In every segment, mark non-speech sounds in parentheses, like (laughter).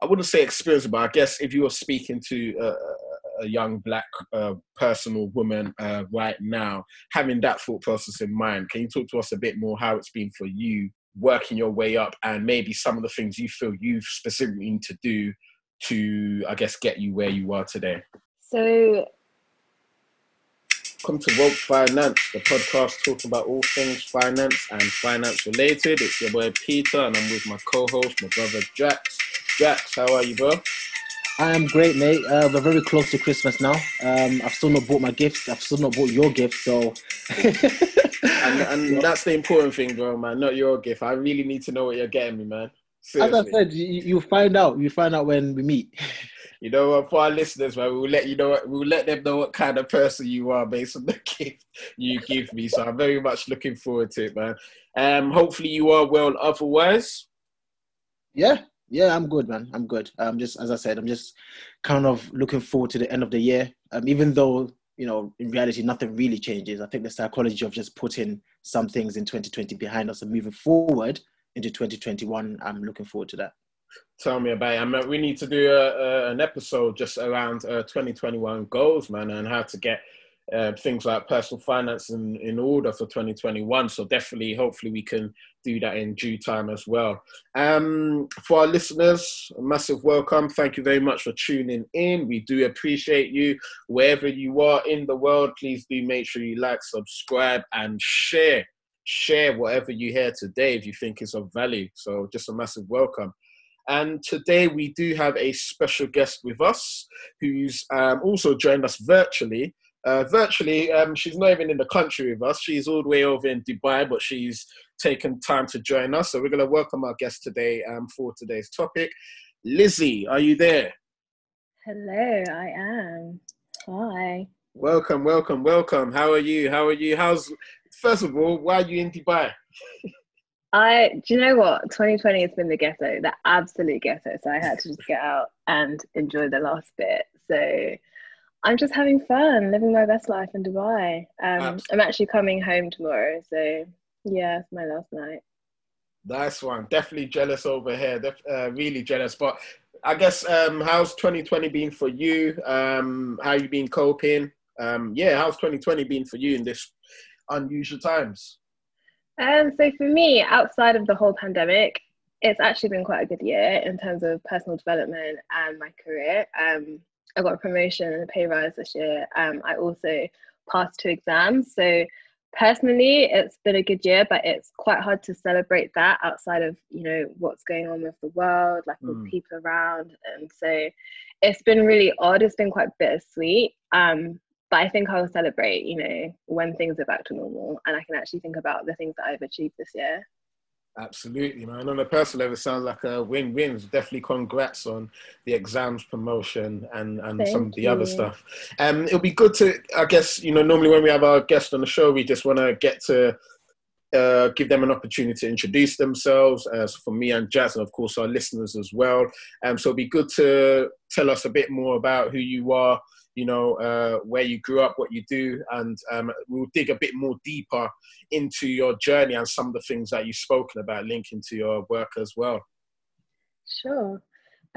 I wouldn't say experience, but I guess if you were speaking to a, a young black uh, person or woman uh, right now, having that thought process in mind, can you talk to us a bit more how it's been for you working your way up and maybe some of the things you feel you've specifically need to do to, I guess, get you where you are today? So Welcome to Woke Finance, the podcast talking about all things finance and finance related. It's your boy Peter, and I'm with my co-host, my brother Jax. Jax, how are you, bro? I am great, mate. Uh, we're very close to Christmas now. Um, I've still not bought my gifts. I've still not bought your gift, so. (laughs) and, and (laughs) that's the important thing, bro, man. Not your gift. I really need to know what you're getting me, man. Seriously. As I said, you, you find out. You find out when we meet. (laughs) you know what, for our listeners, man, we'll let you know, we'll let them know what kind of person you are based on the gift you give me. So I'm very much looking forward to it, man. Um, hopefully you are well. Otherwise, yeah, yeah, I'm good, man. I'm good. I'm just as I said, I'm just kind of looking forward to the end of the year. Um, even though you know, in reality, nothing really changes. I think the psychology of just putting some things in 2020 behind us and moving forward into 2021, I'm looking forward to that tell me about it. I mean, we need to do a, a, an episode just around uh, 2021 goals, man, and how to get uh, things like personal finance in, in order for 2021. So definitely, hopefully, we can do that in due time as well. Um, for our listeners, a massive welcome. Thank you very much for tuning in. We do appreciate you wherever you are in the world. Please do make sure you like, subscribe, and share. Share whatever you hear today if you think is of value. So just a massive welcome. And today we do have a special guest with us who's um, also joined us virtually. Uh, virtually, um, she's not even in the country with us. She's all the way over in Dubai, but she's taken time to join us. So we're going to welcome our guest today um, for today's topic. Lizzie, are you there? Hello, I am. Hi. Welcome, welcome, welcome. How are you? How are you? How's first of all, why are you in Dubai? I do you know what? 2020 has been the ghetto, the absolute ghetto. So I had to just get out and enjoy the last bit. So I'm just having fun, living my best life in Dubai. Um, I'm actually coming home tomorrow, so yeah, it's my last night. Nice one. Definitely jealous over here. Uh, really jealous. But I guess um, how's 2020 been for you? Um, how you been coping? Um, yeah, how's 2020 been for you in this unusual times? Um, so for me, outside of the whole pandemic, it's actually been quite a good year in terms of personal development and my career. Um, I got a promotion and a pay rise this year. Um, I also passed two exams. So personally, it's been a good year, but it's quite hard to celebrate that outside of you know what's going on with the world, like mm. with people around, and so it's been really odd. It's been quite bittersweet. Um, but I think I'll celebrate, you know, when things are back to normal and I can actually think about the things that I've achieved this year. Absolutely, man. On a personal level, it sounds like a win-win. Definitely congrats on the exams promotion and, and some of the you. other stuff. Um, it'll be good to, I guess, you know, normally when we have our guest on the show, we just want to get to uh, give them an opportunity to introduce themselves. Uh, so for me and Jax, and of course our listeners as well. Um, so it'll be good to tell us a bit more about who you are, you know, uh, where you grew up, what you do, and um, we'll dig a bit more deeper into your journey and some of the things that you've spoken about linking to your work as well. Sure.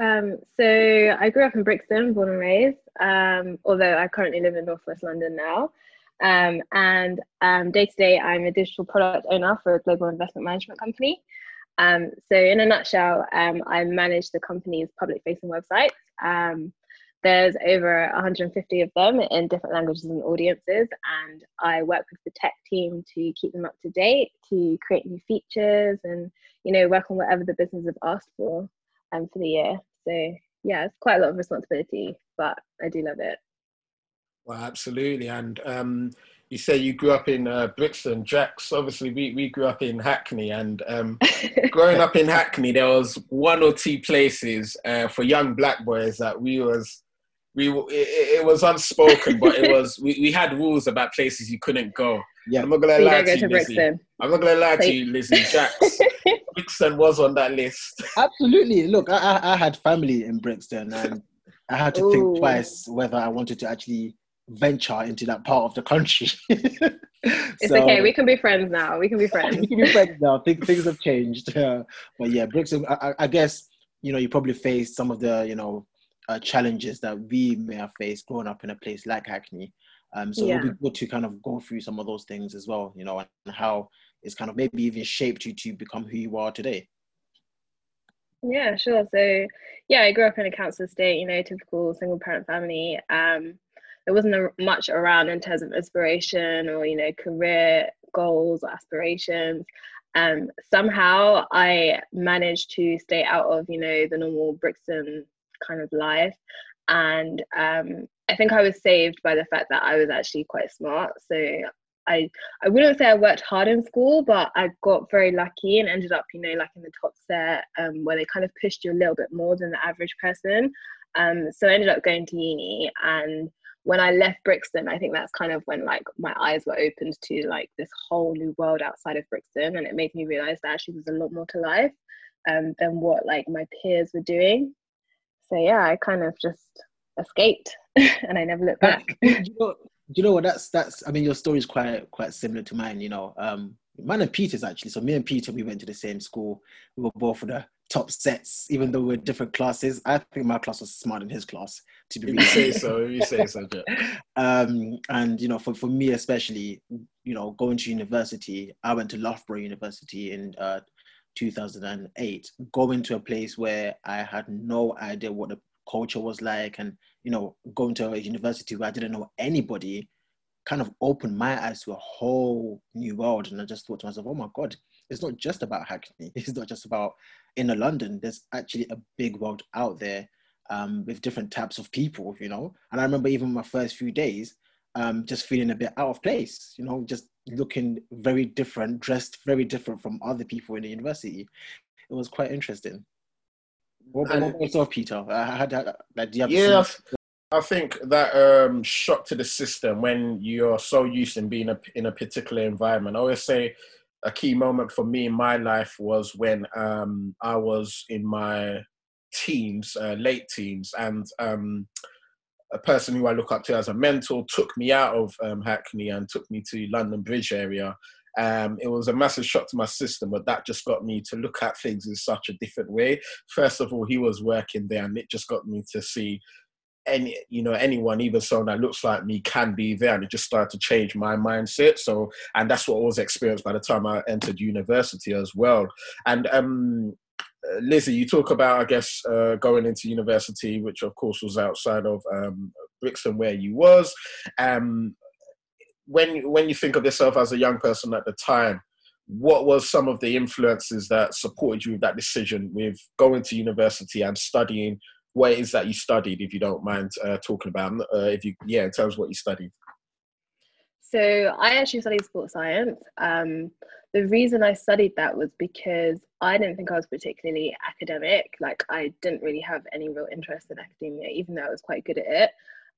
Um, so I grew up in Brixton, born and raised, um, although I currently live in Northwest London now. Um, and um, day to day, I'm a digital product owner for a global investment management company. Um, so, in a nutshell, um, I manage the company's public facing websites. Um, there's over 150 of them in different languages and audiences, and I work with the tech team to keep them up to date, to create new features, and you know work on whatever the business have asked for um, for the year. So yeah, it's quite a lot of responsibility, but I do love it. Well, absolutely, and um, you say you grew up in uh, Brixton, Jax. Obviously, we, we grew up in Hackney, and um, (laughs) growing up in Hackney, there was one or two places uh, for young black boys that we was we it, it, was unspoken, but it was we, we had rules about places you couldn't go. Yeah, I'm not gonna so lie to you, Lizzie. I'm not gonna lie so to you, Lizzie. Jax, (laughs) Brixton was on that list. (laughs) Absolutely. Look, I, I had family in Brixton, and I had to Ooh. think twice whether I wanted to actually venture into that part of the country. (laughs) it's so, okay. We can be friends now. We can be friends. (laughs) we can be friends now. Things things have changed. Uh, (laughs) but yeah, Brixton. I, I guess you know, you probably faced some of the, you know, uh, challenges that we may have faced growing up in a place like Hackney. Um, so yeah. it would be good to kind of go through some of those things as well, you know, and how it's kind of maybe even shaped you to become who you are today. Yeah, sure. So, yeah, I grew up in a council estate, you know, typical single parent family. Um, there wasn't a, much around in terms of inspiration or, you know, career goals or aspirations. Um, somehow I managed to stay out of, you know, the normal Brixton kind of life. And um, I think I was saved by the fact that I was actually quite smart. So I I wouldn't say I worked hard in school, but I got very lucky and ended up, you know, like in the top set, um, where they kind of pushed you a little bit more than the average person. Um, so I ended up going to uni, and when I left Brixton, I think that's kind of when like my eyes were opened to like this whole new world outside of Brixton, and it made me realize that actually there's a lot more to life um, than what like my peers were doing. So yeah, I kind of just escaped, (laughs) and I never looked back (laughs) you know what? That's that's. I mean, your story is quite quite similar to mine. You know, um, mine and Peter's actually. So me and Peter, we went to the same school. We were both the top sets, even though we are different classes. I think my class was smarter than his class. To be, you say so. You say so. um, and you know, for for me especially, you know, going to university, I went to Loughborough University in uh, 2008. Going to a place where I had no idea what the culture was like and you know going to a university where i didn't know anybody kind of opened my eyes to a whole new world and i just thought to myself oh my god it's not just about hackney (laughs) it's not just about inner london there's actually a big world out there um, with different types of people you know and i remember even my first few days um, just feeling a bit out of place you know just looking very different dressed very different from other people in the university it was quite interesting what, and, yourself, Peter? Uh, how, how, like, do you have yeah, I think that um, shock to the system when you're so used to being a, in a particular environment. I always say a key moment for me in my life was when um, I was in my teens, uh, late teens, and um, a person who I look up to as a mentor took me out of um, Hackney and took me to London Bridge area um, it was a massive shock to my system, but that just got me to look at things in such a different way. First of all, he was working there, and it just got me to see any you know anyone even someone that looks like me can be there and it just started to change my mindset so and that's what I was experienced by the time I entered university as well and um Lizzie, you talk about, I guess, uh, going into university, which of course was outside of um, Brixton where you was. Um, when when you think of yourself as a young person at the time, what was some of the influences that supported you with that decision with going to university and studying what it is that you studied, if you don't mind uh, talking about, uh, if you yeah, in terms of what you studied. So I actually studied sports science. Um, the reason I studied that was because I didn't think I was particularly academic. Like I didn't really have any real interest in academia, even though I was quite good at it.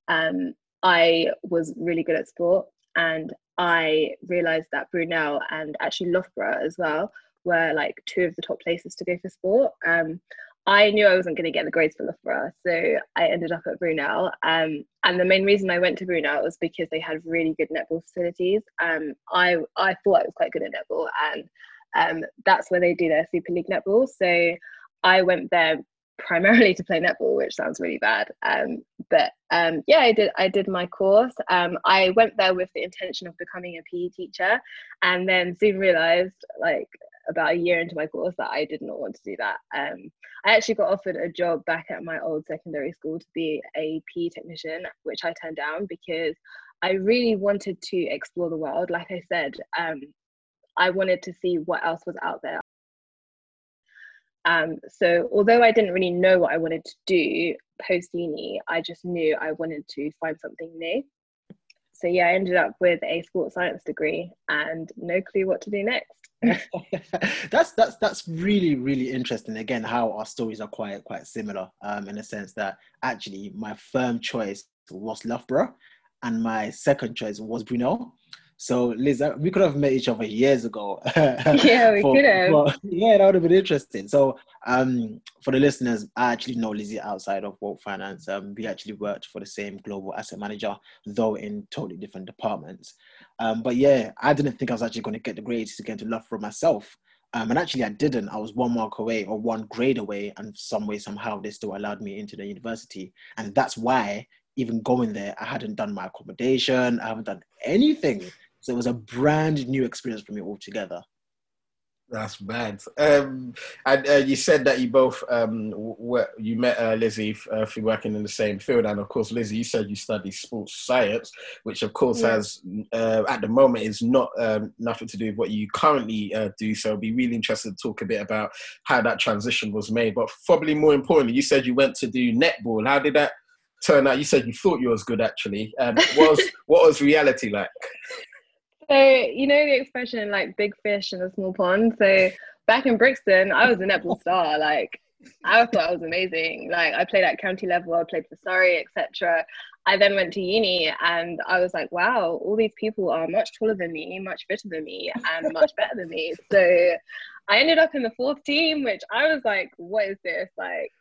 Um, I was really good at sport and I realized that Brunel and actually Loughborough as well were like two of the top places to go for sport. Um, I knew I wasn't going to get the grades for Loughborough, so I ended up at Brunel. Um, and the main reason I went to Brunel was because they had really good netball facilities. Um, I I thought I was quite good at netball, and um, that's where they do their Super League netball. So I went there primarily (laughs) to play netball, which sounds really bad. Um, but um, yeah, I did. I did my course. Um, I went there with the intention of becoming a PE teacher, and then soon realised, like about a year into my course, that I did not want to do that. Um, I actually got offered a job back at my old secondary school to be a PE technician, which I turned down because I really wanted to explore the world. Like I said, um, I wanted to see what else was out there. Um, so although I didn't really know what I wanted to do post uni, I just knew I wanted to find something new. So yeah, I ended up with a sports science degree and no clue what to do next. (laughs) that's that's that's really really interesting. Again, how our stories are quite quite similar um, in the sense that actually my firm choice was Loughborough, and my second choice was Brunel. So, Liz, we could have met each other years ago. (laughs) yeah, we for, could have. Yeah, that would have been interesting. So, um, for the listeners, I actually know Lizzie outside of Woke Finance. Um, we actually worked for the same global asset manager, though in totally different departments. Um, but yeah, I didn't think I was actually going to get the grades to get into Loughborough myself. Um, and actually, I didn't. I was one mark away or one grade away, and some way, somehow, they still allowed me into the university. And that's why, even going there, I hadn't done my accommodation, I haven't done anything. So it was a brand new experience for me altogether. That's bad. Um, and uh, you said that you both um, were, you met uh, Lizzie uh, through working in the same field, and of course, Lizzie, you said you study sports science, which of course yeah. has uh, at the moment is not um, nothing to do with what you currently uh, do. So, I'd be really interested to talk a bit about how that transition was made. But probably more importantly, you said you went to do netball. How did that turn out? You said you thought you was good actually. Um, what was (laughs) what was reality like? So you know the expression like big fish in a small pond. So back in Brixton, I was a netball star. Like I thought I was amazing. Like I played at county level, I played for Surrey, etc. I then went to uni and I was like, wow, all these people are much taller than me, much fitter than me, and much better than me. So I ended up in the fourth team, which I was like, what is this? Like,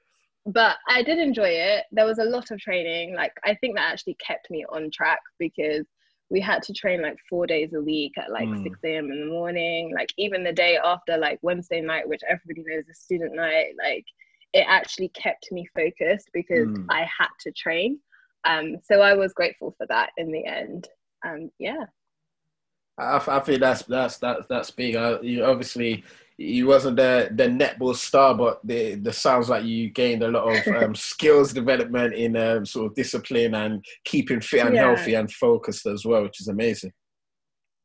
but I did enjoy it. There was a lot of training. Like, I think that actually kept me on track because we had to train like four days a week at like mm. 6 a.m. in the morning. Like even the day after, like Wednesday night, which everybody knows is student night, like it actually kept me focused because mm. I had to train. Um, so I was grateful for that in the end. Um, yeah. I, I think that's that's that's that's big. Uh, you obviously you wasn't the the netball star, but the the sounds like you gained a lot of (laughs) um, skills development in um, sort of discipline and keeping fit and yeah. healthy and focused as well, which is amazing.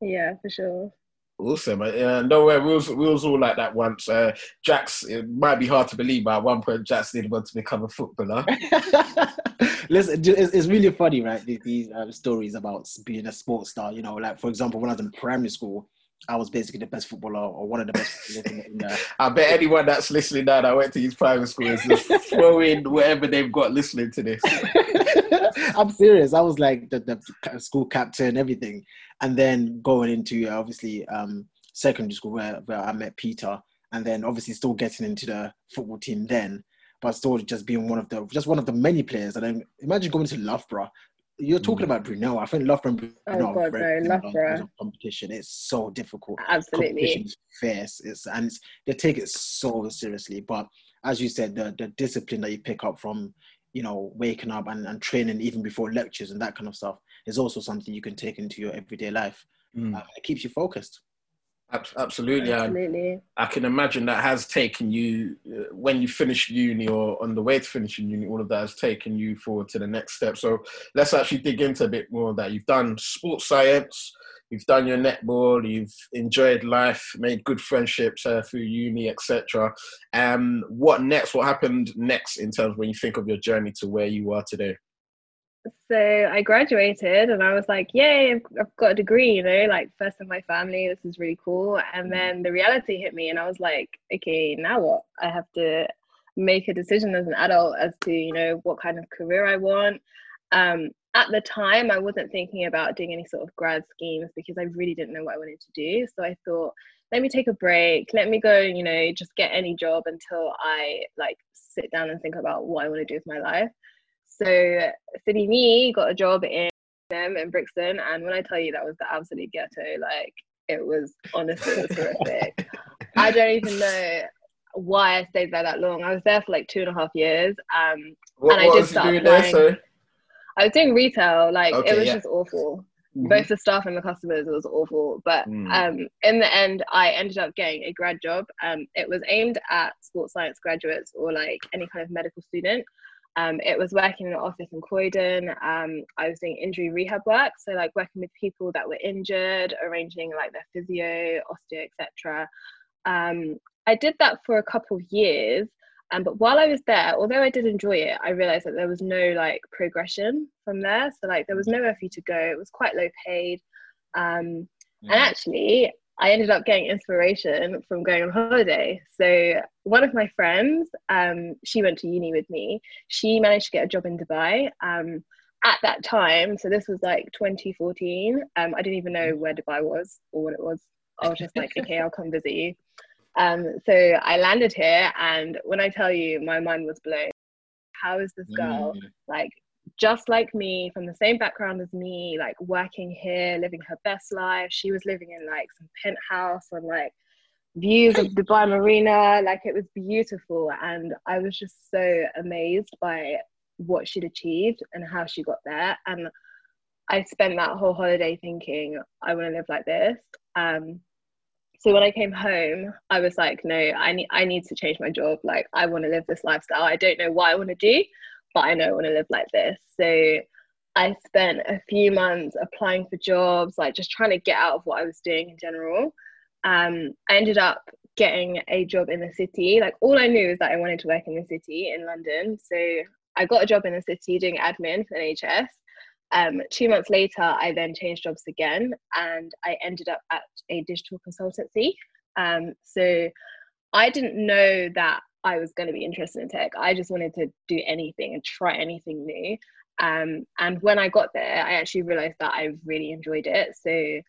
Yeah, for sure. Awesome. Uh, no way, we was, we was all like that once. Uh, Jax, it might be hard to believe, but at one point, Jax did want to become a footballer. (laughs) (laughs) Listen, it's, it's, really funny, right? These, these um, stories about being a sports star. You know, like for example, when I was in primary school, I was basically the best footballer or one of the best in, in uh, (laughs) I bet anyone that's listening now that went to his private school is just throwing whatever they've got listening to this. (laughs) I'm serious. I was like the, the school captain, everything. And then going into uh, obviously um, secondary school where, where I met Peter and then obviously still getting into the football team then but still just being one of the just one of the many players. And then imagine going to Loughborough, you're talking mm. about Brunel. I think Loughborough and Brunel oh, God, no, Loughborough. competition. It's so difficult. Absolutely. Competition is fierce. It's, and it's, they take it so seriously. But as you said, the, the discipline that you pick up from, you know, waking up and, and training even before lectures and that kind of stuff is also something you can take into your everyday life. Mm. Uh, it keeps you focused. Absolutely, Absolutely. I can imagine that has taken you uh, when you finish uni or on the way to finishing uni. All of that has taken you forward to the next step. So let's actually dig into a bit more of that. You've done sports science, you've done your netball, you've enjoyed life, made good friendships uh, through uni, etc. Um, what next? What happened next in terms when you think of your journey to where you are today? So I graduated and I was like, yay, I've, I've, got a degree, you know, like first in my family, this is really cool. And mm. then the reality hit me and I was like, okay, now what? I have to make a decision as an adult as to, you know, what kind of career I want. Um, at the time, I wasn't thinking about doing any sort of grad schemes because I really didn't know what I wanted to do. So I thought, let me take a break, let me go, you know, just get any job until I like sit down and think about what I want to do with my life. So City Me got a job in them in Brixton, and when I tell you that was the absolute ghetto, like it was honestly it was horrific. (laughs) I don't even know why I stayed there that long. I was there for like two and a half years. Um, what, and I did start applying. There, I was doing retail. Like okay, it was yeah. just awful. Mm-hmm. Both the staff and the customers, it was awful. But mm. um, in the end, I ended up getting a grad job. Um, it was aimed at sports science graduates or like any kind of medical student. Um, it was working in an office in Croydon. Um, I was doing injury rehab work, so like working with people that were injured, arranging like their physio, osteo, etc. Um, I did that for a couple of years, um, but while I was there, although I did enjoy it, I realized that there was no like progression from there. So like there was nowhere for you to go. It was quite low paid, um, and actually, I ended up getting inspiration from going on holiday. So one of my friends, um, she went to uni with me. She managed to get a job in Dubai. Um, at that time, so this was like 2014. Um, I didn't even know where Dubai was or what it was. I was just like, okay, I'll come visit you. Um, so I landed here, and when I tell you, my mind was blown. How is this girl mm. like just like me, from the same background as me, like working here, living her best life. She was living in like some penthouse on like views of Dubai Marina. Like it was beautiful. And I was just so amazed by what she'd achieved and how she got there. And I spent that whole holiday thinking, I want to live like this. Um, so when I came home, I was like, no, I need I need to change my job. Like I want to live this lifestyle. I don't know what I want to do, but I know I want to live like this. So I spent a few months applying for jobs, like just trying to get out of what I was doing in general. Um, I ended up getting a job in the city. Like all I knew is that I wanted to work in the city in London. So I got a job in the city doing admin for NHS. Um, two months later, I then changed jobs again and I ended up at a digital consultancy. Um, so I didn't know that I was going to be interested in tech. I just wanted to do anything and try anything new. Um, and when I got there, I actually realized that I really enjoyed it. So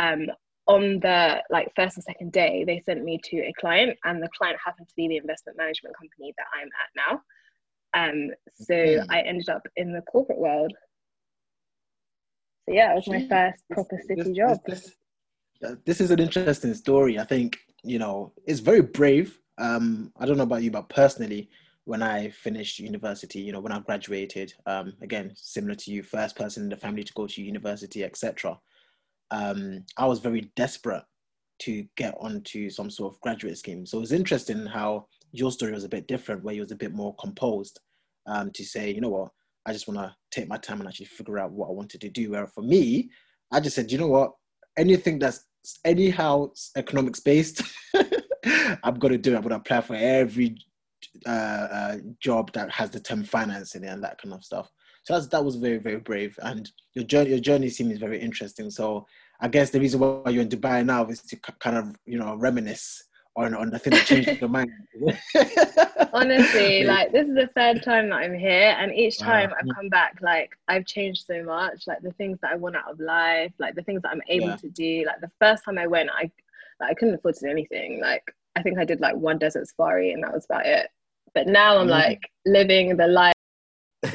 um, on the like first and second day, they sent me to a client, and the client happened to be the investment management company that I'm at now. Um, so. I ended up in the corporate world. So yeah, it was my first proper city this, job. This, this, this, is an interesting story. I think you know it's very brave. Um, I don't know about you, but personally, when I finished university, you know, when I graduated, um, again, similar to you, first person in the family to go to university, etc. Um, I was very desperate to get onto some sort of graduate scheme. So it was interesting how your story was a bit different, where you was a bit more composed um, to say, you know what, I just want to take my time and actually figure out what I wanted to do. Where for me, I just said, you know what, anything that's anyhow economics based, (laughs) (laughs) I'm to do it. I'm to apply for every uh, uh, job that has the term finance in it and that kind of stuff. So that's, that was very very brave, and your journey your journey seems very interesting. So I guess the reason why you're in Dubai now is to kind of you know reminisce on on the thing that changed your mind. (laughs) Honestly, like this is the third time that I'm here, and each time wow. I've come back, like I've changed so much. Like the things that I want out of life, like the things that I'm able yeah. to do. Like the first time I went, I like, I couldn't afford to do anything. Like I think I did like one desert safari, and that was about it. But now I'm mm. like living the life.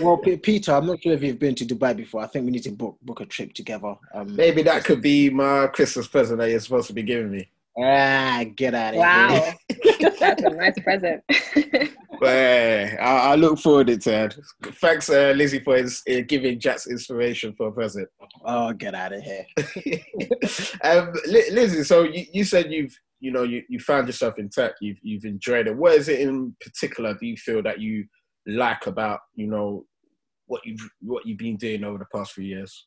Well, Peter, I'm not sure if you've been to Dubai before. I think we need to book book a trip together. Um, Maybe that could be my Christmas present that you're supposed to be giving me. Ah, get out of wow. here! Wow, (laughs) that's a nice present. (laughs) well, I, I, look forward to it. Thanks, uh, Lizzie, for his, uh, giving Jax inspiration for a present. Oh, get out of here! (laughs) um, Lizzie, so you, you said you've you know you, you found yourself in tech you've you've enjoyed it what is it in particular do you feel that you like about you know what you've what you've been doing over the past few years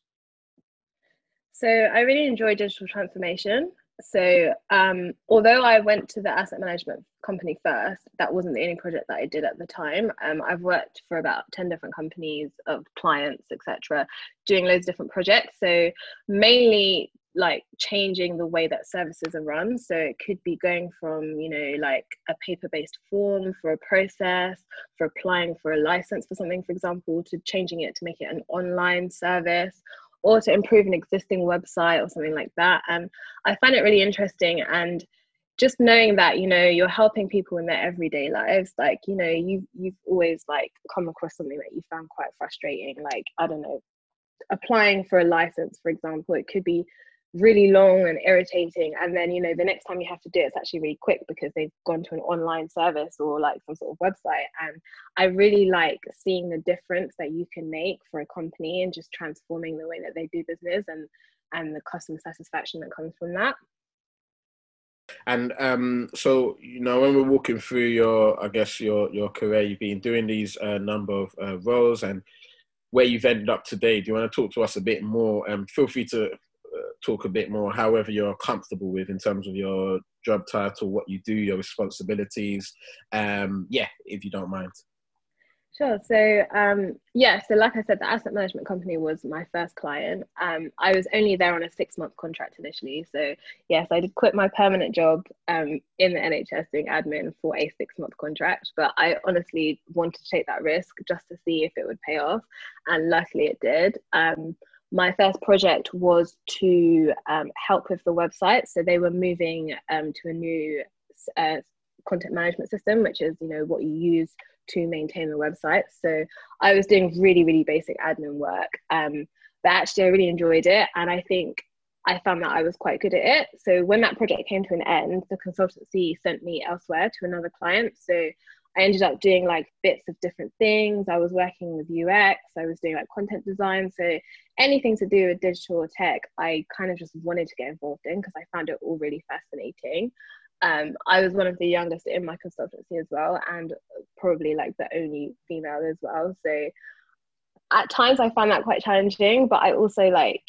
so i really enjoy digital transformation so um, although i went to the asset management company first that wasn't the only project that i did at the time. Um, i've worked for about 10 different companies of clients etc doing loads of different projects. So mainly like changing the way that services are run. So it could be going from you know like a paper based form for a process for applying for a license for something for example to changing it to make it an online service or to improve an existing website or something like that. And i find it really interesting and just knowing that you know you're helping people in their everyday lives like you know you you've always like come across something that you found quite frustrating like i don't know applying for a license for example it could be really long and irritating and then you know the next time you have to do it it's actually really quick because they've gone to an online service or like some sort of website and i really like seeing the difference that you can make for a company and just transforming the way that they do business and and the customer satisfaction that comes from that. And um, so you know when we're walking through your i guess your your career you've been doing these uh, number of uh, roles and where you've ended up today do you want to talk to us a bit more? Um, feel free to talk a bit more, however you're comfortable with in terms of your job title, what you do, your responsibilities. Um, yeah, if you don't mind. Sure. So um, yeah, so like I said, the asset management company was my first client. Um, I was only there on a six-month contract initially. So yes, I did quit my permanent job um, in the NHS doing admin for a six-month contract. But I honestly wanted to take that risk just to see if it would pay off, and luckily it did. Um, my first project was to um, help with the website. So they were moving um, to a new uh, content management system, which is you know what you use to maintain the website. So I was doing really really basic admin work, um, but actually I really enjoyed it, and I think I found that I was quite good at it. So when that project came to an end, the consultancy sent me elsewhere to another client. So I ended up doing like bits of different things. I was working with UX, I was doing like content design. So anything to do with digital tech, I kind of just wanted to get involved in because I found it all really fascinating. Um, I was one of the youngest in my consultancy as well, and probably like the only female as well. So at times I found that quite challenging, but I also like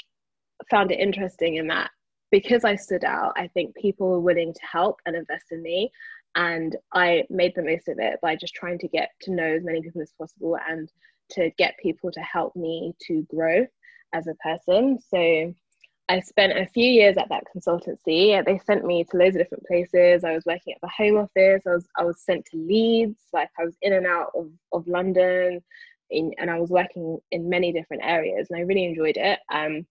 found it interesting in that because I stood out, I think people were willing to help and invest in me. And I made the most of it by just trying to get to know as many people as possible and to get people to help me to grow as a person. So I spent a few years at that consultancy. They sent me to loads of different places. I was working at the Home Office. I was I was sent to Leeds. Like I was in and out of, of London, in, and I was working in many different areas, and I really enjoyed it. Um,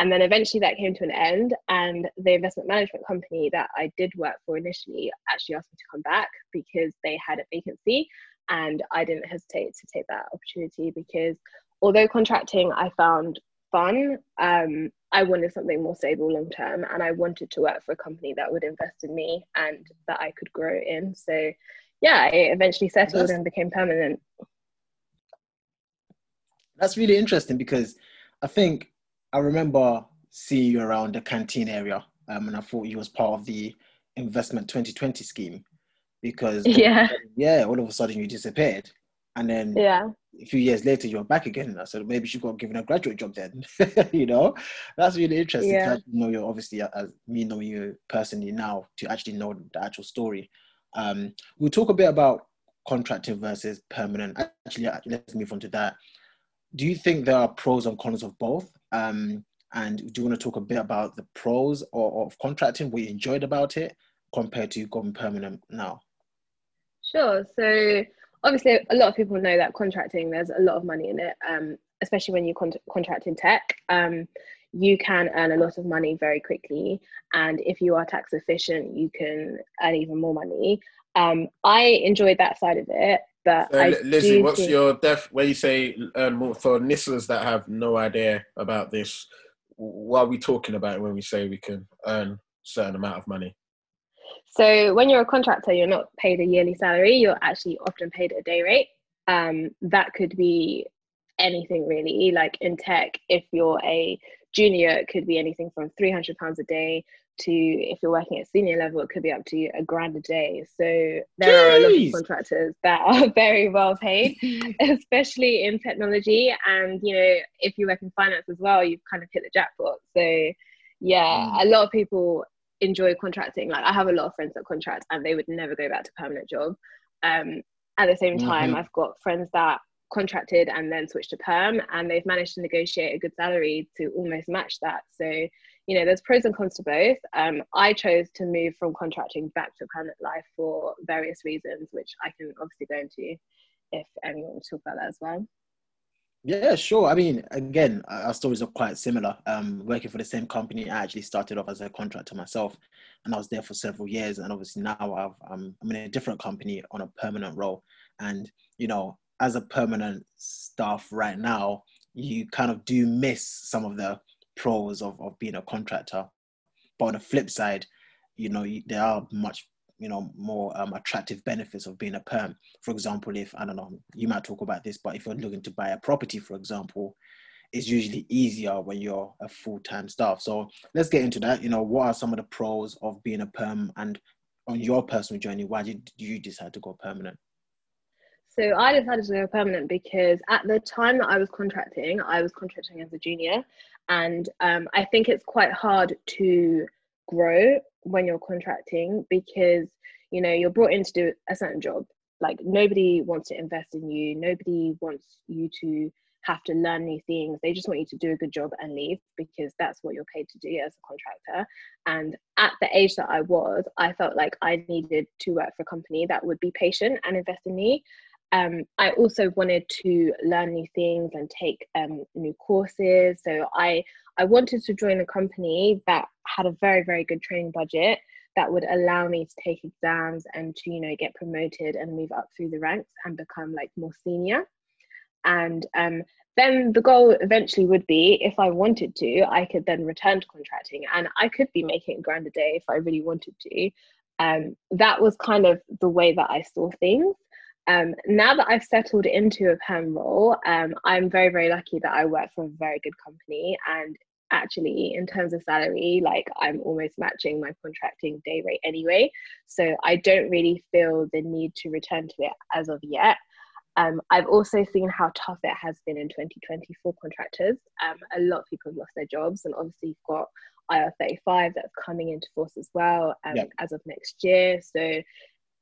and then eventually that came to an end, and the investment management company that I did work for initially actually asked me to come back because they had a vacancy, and I didn't hesitate to take that opportunity because although contracting I found fun, um, I wanted something more stable long term, and I wanted to work for a company that would invest in me and that I could grow in. So, yeah, I eventually settled that's, and became permanent. That's really interesting because I think I remember seeing you around the canteen area, um, and I thought you was part of the investment 2020 scheme because (laughs) yeah, yeah, all of a sudden you disappeared, and then yeah, a few years later you're back again. I said maybe she got given a graduate job then. (laughs) you know, that's really interesting. Yeah. you know, you're obviously as me knowing you personally now to actually know the actual story. Um, we'll talk a bit about contracting versus permanent. Actually, let's move on to that. Do you think there are pros and cons of both? Um, and do you want to talk a bit about the pros or, of contracting, what you enjoyed about it compared to going permanent now? Sure. So obviously, a lot of people know that contracting, there's a lot of money in it, um, especially when you con- contract in tech. Um, you can earn a lot of money very quickly. And if you are tax efficient, you can earn even more money. Um, I enjoyed that side of it. But so, Lizzie, what's think... your def? Where you say um, for listeners that have no idea about this, what are we talking about when we say we can earn a certain amount of money? So when you're a contractor, you're not paid a yearly salary. You're actually often paid a day rate. Um, that could be anything really. Like in tech, if you're a junior, it could be anything from three hundred pounds a day to if you're working at senior level, it could be up to a grand a day. So there Jeez. are a lot of contractors that are (laughs) very well paid, (laughs) especially in technology. And you know, if you work in finance as well, you've kind of hit the jackpot. So yeah, mm. a lot of people enjoy contracting. Like I have a lot of friends that contract and they would never go back to permanent job. Um, at the same time, mm-hmm. I've got friends that contracted and then switched to perm and they've managed to negotiate a good salary to almost match that. So you know, there's pros and cons to both. Um, I chose to move from contracting back to permanent life for various reasons, which I can obviously go into if anyone wants to talk about that as well. Yeah, sure. I mean, again, our stories are quite similar. Um, working for the same company, I actually started off as a contractor myself, and I was there for several years. And obviously now I've, um, I'm in a different company on a permanent role. And you know, as a permanent staff right now, you kind of do miss some of the pros of, of being a contractor. But on the flip side, you know, there are much, you know, more um, attractive benefits of being a perm. For example, if, I don't know, you might talk about this, but if you're looking to buy a property, for example, it's usually easier when you're a full-time staff. So let's get into that. You know, what are some of the pros of being a perm and on your personal journey, why did you decide to go permanent? So I decided to go permanent because at the time that I was contracting, I was contracting as a junior, and um, I think it's quite hard to grow when you're contracting because you know you're brought in to do a certain job. Like nobody wants to invest in you. Nobody wants you to have to learn new things. They just want you to do a good job and leave because that's what you're paid to do as a contractor. And at the age that I was, I felt like I needed to work for a company that would be patient and invest in me um, I also wanted to learn new things and take um, new courses. So I I wanted to join a company that had a very very good training budget that would allow me to take exams and to you know get promoted and move up through the ranks and become like more senior. and um, then the goal eventually would be if I wanted to, I could then return to contracting and I could be making a grand a day if I really wanted to. Um, that was kind of the way that I saw things. Um, now that I've settled into a perm role, um, I'm very, very lucky that I work for a very good company. And actually, in terms of salary, like I'm almost matching my contracting day rate anyway. So I don't really feel the need to return to it as of yet. Um, I've also seen how tough it has been in 2020 for contractors. Um, a lot of people have lost their jobs, and obviously, you've got IR35 that's coming into force as well um, yep. as of next year. So it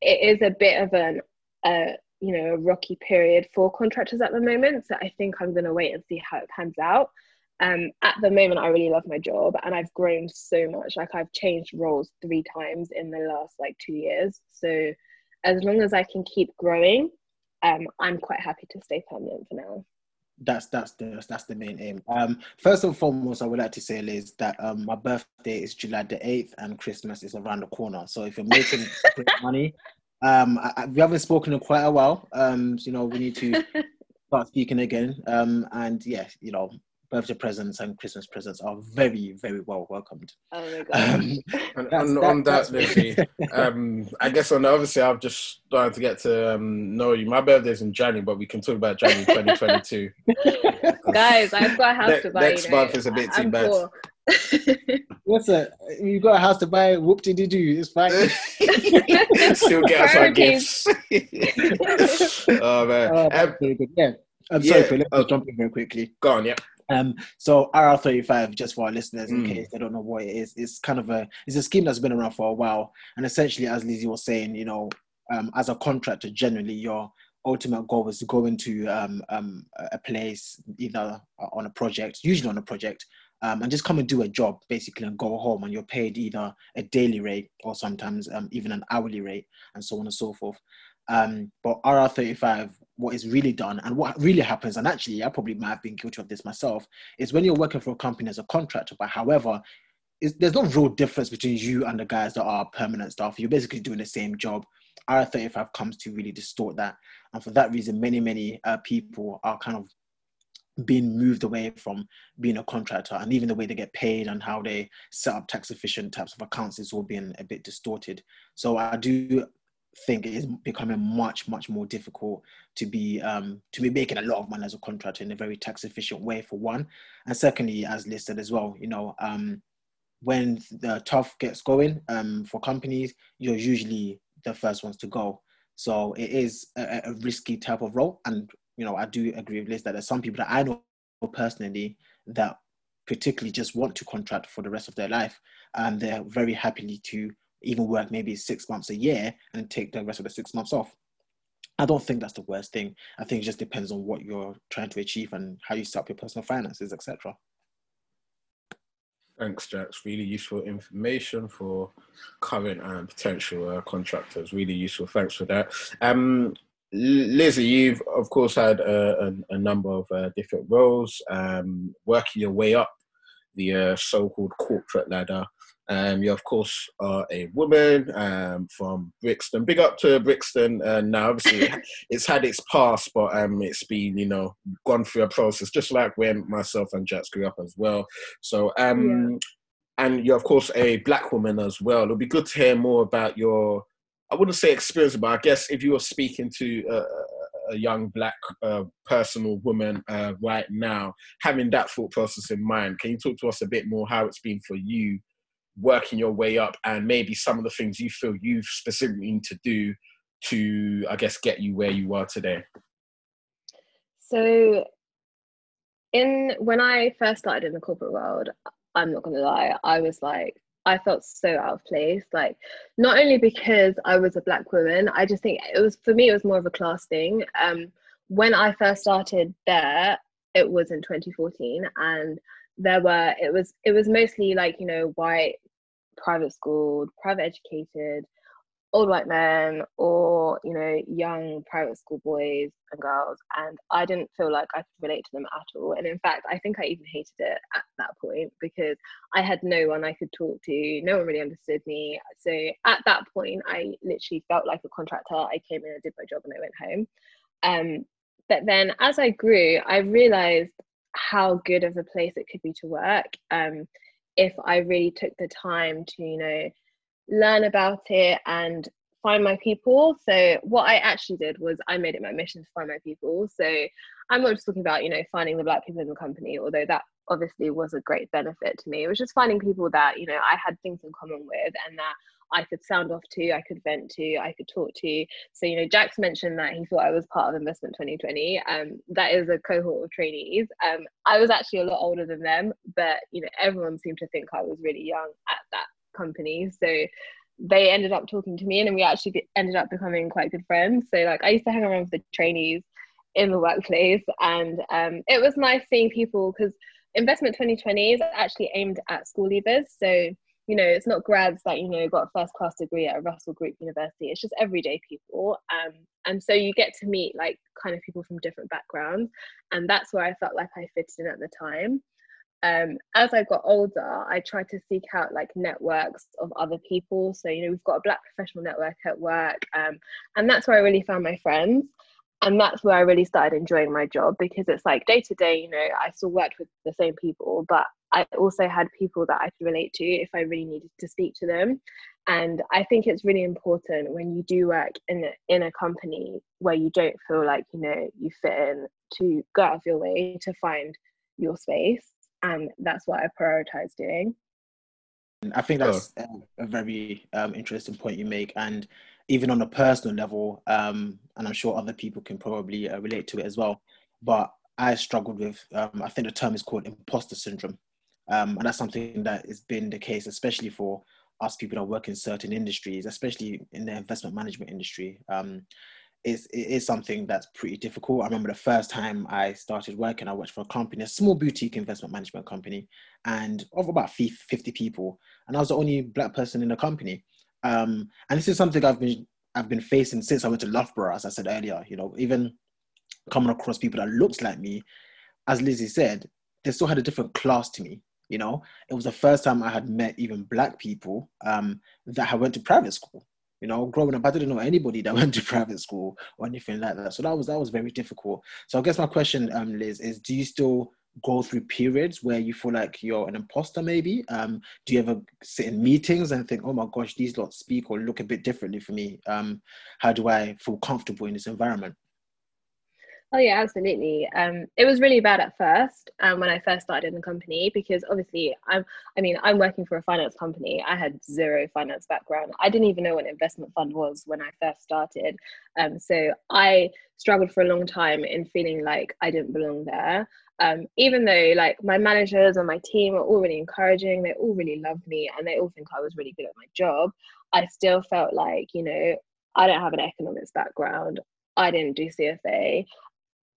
is a bit of an uh, you know a rocky period for contractors at the moment. So I think I'm going to wait and see how it pans out. Um, at the moment, I really love my job, and I've grown so much. Like I've changed roles three times in the last like two years. So as long as I can keep growing, um, I'm quite happy to stay permanent for now. That's that's the that's the main aim. Um, first and foremost, I would like to say, Liz, that um, my birthday is July the eighth, and Christmas is around the corner. So if you're making (laughs) money, um, I, I, we haven't spoken in quite a while. Um, you know, we need to (laughs) start speaking again. Um, and yeah, you know, birthday presents and Christmas presents are very, very well welcomed. Oh my (laughs) god! Um, and on, that, on that, Lizzie, (laughs) um, I guess on the obviously I've just started to get to um, know you. My birthday's in January, but we can talk about January 2022. Guys, I've got a house ne- to buy. Next you know. month is a bit too I'm bad. Poor. What's that? You got a house to buy. Whoop de doo. It's fine. (laughs) Still get us our gifts. oh man. Oh, um, very good. Yeah. I'm sorry, yeah, let's uh, jump in very quickly. Go on, yeah. Um, so IR35, just for our listeners, in mm. case they don't know what it is, it's kind of a it's a scheme that's been around for a while, and essentially, as Lizzie was saying, you know, um, as a contractor, generally your ultimate goal is to go into um, um, a place either on a project, usually on a project, um, and just come and do a job basically and go home, and you're paid either a daily rate or sometimes um, even an hourly rate, and so on and so forth. Um, but IR35, what is really done and what really happens, and actually I probably might have been guilty of this myself, is when you're working for a company as a contractor, but however, there's no real difference between you and the guys that are permanent staff. You're basically doing the same job. IR35 comes to really distort that. And for that reason, many, many uh, people are kind of being moved away from being a contractor and even the way they get paid and how they set up tax efficient types of accounts is all being a bit distorted. So I do think it is becoming much much more difficult to be um, to be making a lot of money as a contractor in a very tax efficient way for one and secondly as listed as well you know um, when the tough gets going um, for companies you're usually the first ones to go so it is a, a risky type of role and you know i do agree with Liz that there's some people that i know personally that particularly just want to contract for the rest of their life and they're very happily to even work maybe six months a year and take the rest of the six months off. I don't think that's the worst thing. I think it just depends on what you're trying to achieve and how you set up your personal finances, etc. Thanks, Jax. Really useful information for current and potential uh, contractors. Really useful. Thanks for that. Um, Lizzie, you've of course had a, a, a number of uh, different roles, um, working your way up the uh, so-called corporate ladder. Um, you, of course, are a woman um, from Brixton. Big up to Brixton. Uh, now, obviously, (laughs) it's had its past, but um, it's been, you know, gone through a process, just like when myself and Jax grew up as well. So, um, yeah. and you're, of course, a black woman as well. It'll be good to hear more about your, I wouldn't say experience, but I guess if you were speaking to a young black uh, person or woman uh, right now, having that thought process in mind, can you talk to us a bit more how it's been for you working your way up and maybe some of the things you feel you've specifically need to do to i guess get you where you are today? So in when i first started in the corporate world i'm not gonna lie i was like i felt so out of place like not only because i was a black woman i just think it was for me it was more of a class thing. Um when i first started there it was in 2014 and there were it was it was mostly like you know white private schooled, private educated, old white men or you know young private school boys and girls and i didn't feel like i could relate to them at all. And in fact i think i even hated it at that point because i had no one i could talk to no one really understood me. So at that point i literally felt like a contractor. I came in and did my job and i went home. Um but then as I grew, I realized how good of a place it could be to work um, if I really took the time to, you know, learn about it and find my people. So what I actually did was I made it my mission to find my people. So I'm not just talking about, you know, finding the black people in the company, although that obviously was a great benefit to me. It was just finding people that, you know, I had things in common with and that I could sound off to, I could vent to, I could talk to. So, you know, Jax mentioned that he thought I was part of Investment 2020. Um, that is a cohort of trainees. Um, I was actually a lot older than them, but, you know, everyone seemed to think I was really young at that company. So they ended up talking to me and we actually ended up becoming quite good friends. So like I used to hang around with the trainees in the workplace and um, it was nice seeing people because investment 2020 is actually aimed at school leavers. So, you know, it's not grads that, you know, got a first class degree at a Russell Group University. It's just everyday people. Um, and so you get to meet like kind of people from different backgrounds. And that's where I felt like I fitted in at the time um, as I got older, I tried to seek out like networks of other people. So, you know, we've got a Black professional network at work, um, and that's where I really found my friends. And that's where I really started enjoying my job because it's like day to day, you know, I still worked with the same people, but I also had people that I could relate to if I really needed to speak to them. And I think it's really important when you do work in a, in a company where you don't feel like, you know, you fit in to go out of your way to find your space and that's what I prioritize doing. I think that's oh. a very um, interesting point you make, and even on a personal level, um, and I'm sure other people can probably uh, relate to it as well. But I struggled with, um, I think the term is called imposter syndrome, um, and that's something that has been the case, especially for us people that work in certain industries, especially in the investment management industry. Um, is is something that's pretty difficult. I remember the first time I started working, I worked for a company, a small boutique investment management company, and of about 50 people, and I was the only black person in the company. Um, and this is something I've been I've been facing since I went to Loughborough, as I said earlier. You know, even coming across people that looked like me, as Lizzie said, they still had a different class to me. You know, it was the first time I had met even black people um, that had went to private school you know, growing up, I didn't know anybody that (laughs) went to private school or anything like that. So that was that was very difficult. So I guess my question, um, Liz, is do you still go through periods where you feel like you're an imposter maybe um, do you ever sit in meetings and think oh my gosh these lots speak or look a bit differently for me um, how do i feel comfortable in this environment Oh yeah, absolutely. Um, it was really bad at first um, when I first started in the company because obviously I'm. I mean, I'm working for a finance company. I had zero finance background. I didn't even know what an investment fund was when I first started. Um, so I struggled for a long time in feeling like I didn't belong there. Um, even though like my managers and my team are all really encouraging, they all really loved me, and they all think I was really good at my job. I still felt like you know I don't have an economics background. I didn't do CFA.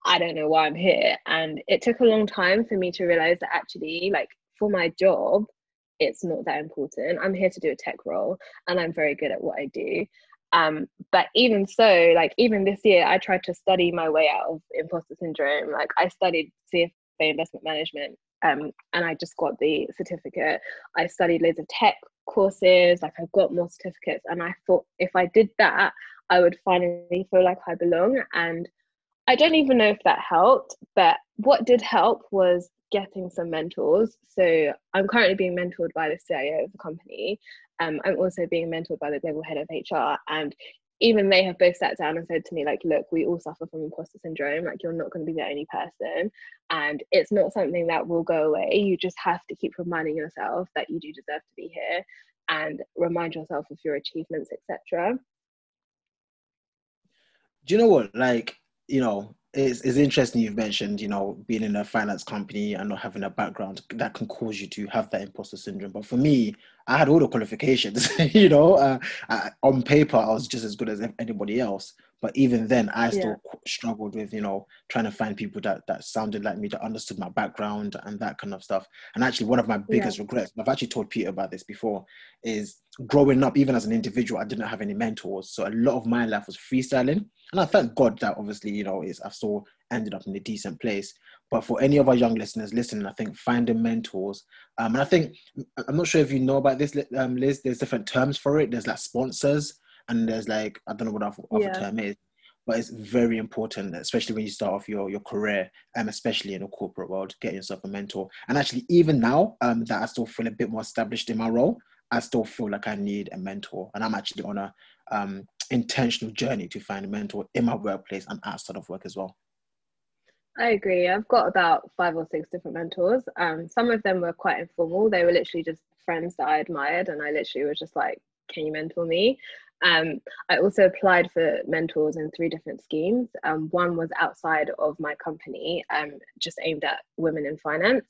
I don't know why I'm here. And it took a long time for me to realize that actually, like, for my job, it's not that important. I'm here to do a tech role and I'm very good at what I do. Um, but even so, like, even this year, I tried to study my way out of imposter syndrome. Like, I studied CFA investment management um, and I just got the certificate. I studied loads of tech courses, like, I got more certificates. And I thought if I did that, I would finally feel like I belong. And I don't even know if that helped, but what did help was getting some mentors. So I'm currently being mentored by the CIO of the company. Um, I'm also being mentored by the global head of HR. And even they have both sat down and said to me, like, look, we all suffer from imposter syndrome. Like, you're not going to be the only person. And it's not something that will go away. You just have to keep reminding yourself that you do deserve to be here and remind yourself of your achievements, etc. Do you know what? Like, you know, it's, it's interesting you've mentioned, you know, being in a finance company and not having a background that can cause you to have that imposter syndrome. But for me, I had all the qualifications, (laughs) you know, uh, I, on paper, I was just as good as anybody else. But even then, I still yeah. struggled with, you know, trying to find people that, that sounded like me, that understood my background and that kind of stuff. And actually, one of my biggest yeah. regrets, I've actually told Peter about this before, is growing up, even as an individual, I didn't have any mentors. So a lot of my life was freestyling. And I thank God that obviously, you know, is I've still ended up in a decent place. But for any of our young listeners listening, I think finding mentors. Um, and I think, I'm not sure if you know about this, um, Liz, there's different terms for it. There's like sponsors and there's like I don't know what other, other yeah. term is, but it's very important, especially when you start off your, your career, um, especially in the corporate world, get yourself a mentor. And actually, even now um, that I still feel a bit more established in my role, I still feel like I need a mentor. And I'm actually on a um, intentional journey to find a mentor in my workplace and outside of work as well. I agree. I've got about five or six different mentors. Um, some of them were quite informal. They were literally just friends that I admired, and I literally was just like, "Can you mentor me?" Um, I also applied for mentors in three different schemes. Um, one was outside of my company, um, just aimed at women in finance.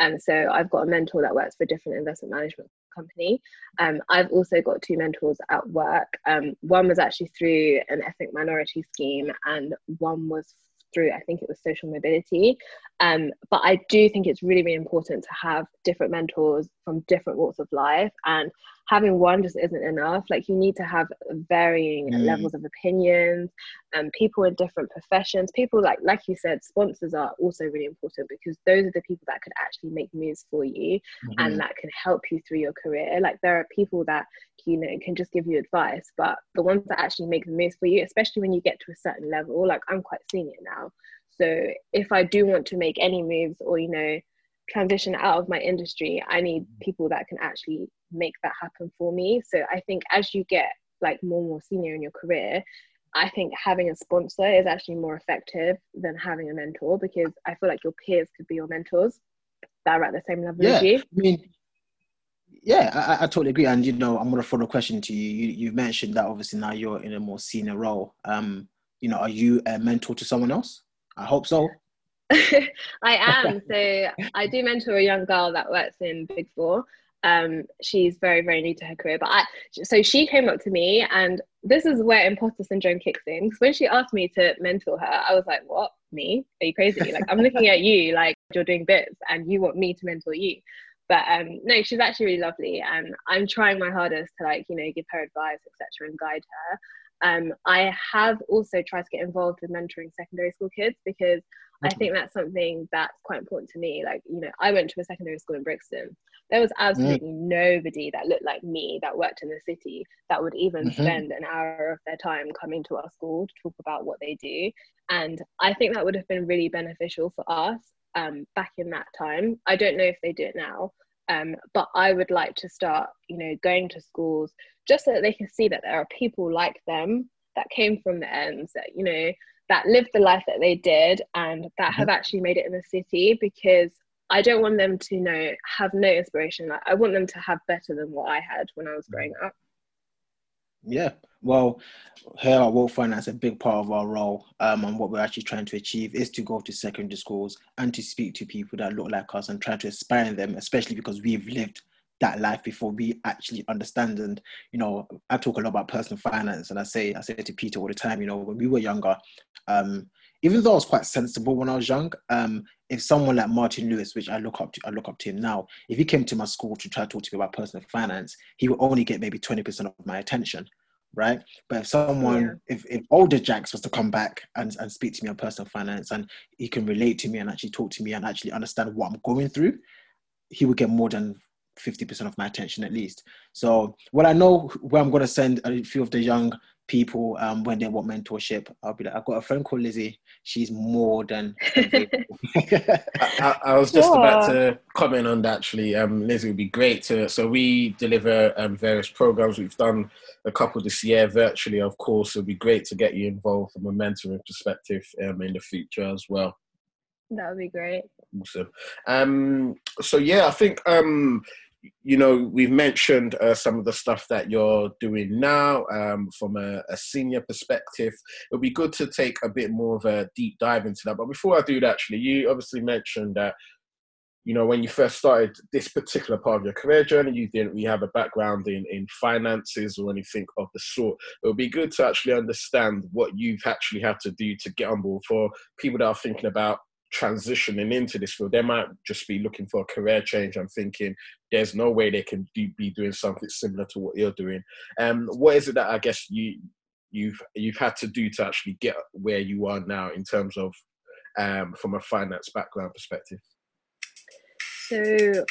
And so I've got a mentor that works for a different investment management company. Um, I've also got two mentors at work. Um, one was actually through an ethnic minority scheme, and one was through I think it was social mobility. Um, but I do think it's really, really important to have different mentors from different walks of life and having one just isn't enough like you need to have varying mm. levels of opinions and um, people in different professions people like like you said sponsors are also really important because those are the people that could actually make moves for you mm-hmm. and that can help you through your career like there are people that you know can just give you advice but the ones that actually make the moves for you especially when you get to a certain level like i'm quite senior now so if i do want to make any moves or you know transition out of my industry i need people that can actually make that happen for me so i think as you get like more and more senior in your career i think having a sponsor is actually more effective than having a mentor because i feel like your peers could be your mentors that are at the same level yeah, as you i mean yeah, I, I, totally agree. And you know, I'm gonna throw a question to you. you. You mentioned that obviously now you're in a more senior role. Um, you know, are you a mentor to someone else? I hope so. (laughs) I am. (laughs) So I do mentor a young girl that works in Big Four. Um, she's very, very new to her career. But I, so she came up to me, and this is where imposter syndrome kicks in. Because when she asked me to mentor her, I was like, "What? Me? Are you crazy? Like I'm looking at you, like you're doing bits, and you want me to mentor you." But um, no, she's actually really lovely, and I'm trying my hardest to like you know give her advice, etc., and guide her. Um, I have also tried to get involved with mentoring secondary school kids because I think that's something that's quite important to me. Like, you know, I went to a secondary school in Brixton. There was absolutely mm. nobody that looked like me that worked in the city that would even mm-hmm. spend an hour of their time coming to our school to talk about what they do. And I think that would have been really beneficial for us um, back in that time. I don't know if they do it now, um, but I would like to start, you know, going to schools just so that they can see that there are people like them that came from the ends that, you know, that lived the life that they did and that mm-hmm. have actually made it in the city because I don't want them to know have no inspiration. Like, I want them to have better than what I had when I was growing up. Yeah, well, here at Woke Finance, a big part of our role um, and what we're actually trying to achieve is to go to secondary schools and to speak to people that look like us and try to inspire them, especially because we've lived that life before we actually understand. And you know, I talk a lot about personal finance, and I say I say to Peter all the time. You know, when we were younger, um, even though I was quite sensible when I was young, um, if someone like Martin Lewis, which I look up to, I look up to him now, if he came to my school to try to talk to me about personal finance, he would only get maybe twenty percent of my attention right? But if someone, yeah. if, if older Jax was to come back and, and speak to me on personal finance and he can relate to me and actually talk to me and actually understand what I'm going through, he would get more than 50% of my attention at least. So, well, I know where I'm going to send a few of the young people um, when they want mentorship. I'll be like, I've got a friend called Lizzie. She's more than. (laughs) (laughs) I, I, was just about to comment on that actually. Um, Lizzie would be great to. So we deliver um, various programs. We've done a couple this year virtually, of course. It would be great to get you involved from a mentoring perspective um, in the future as well. That would be great. Awesome. Um, so yeah, I think um, you know we've mentioned uh, some of the stuff that you're doing now um, from a, a, senior perspective. It'll be good to take a bit more of a deep dive into that. But before I do that, actually, you obviously mentioned that you know when you first started this particular part of your career journey, you didn't really have a background in in finances or anything of the sort. It would be good to actually understand what you've actually had to do to get on board for people that are thinking about transitioning into this field, they might just be looking for a career change. I'm thinking there's no way they can do, be doing something similar to what you're doing. Um, what is it that I guess you you've you've had to do to actually get where you are now in terms of um, from a finance background perspective? So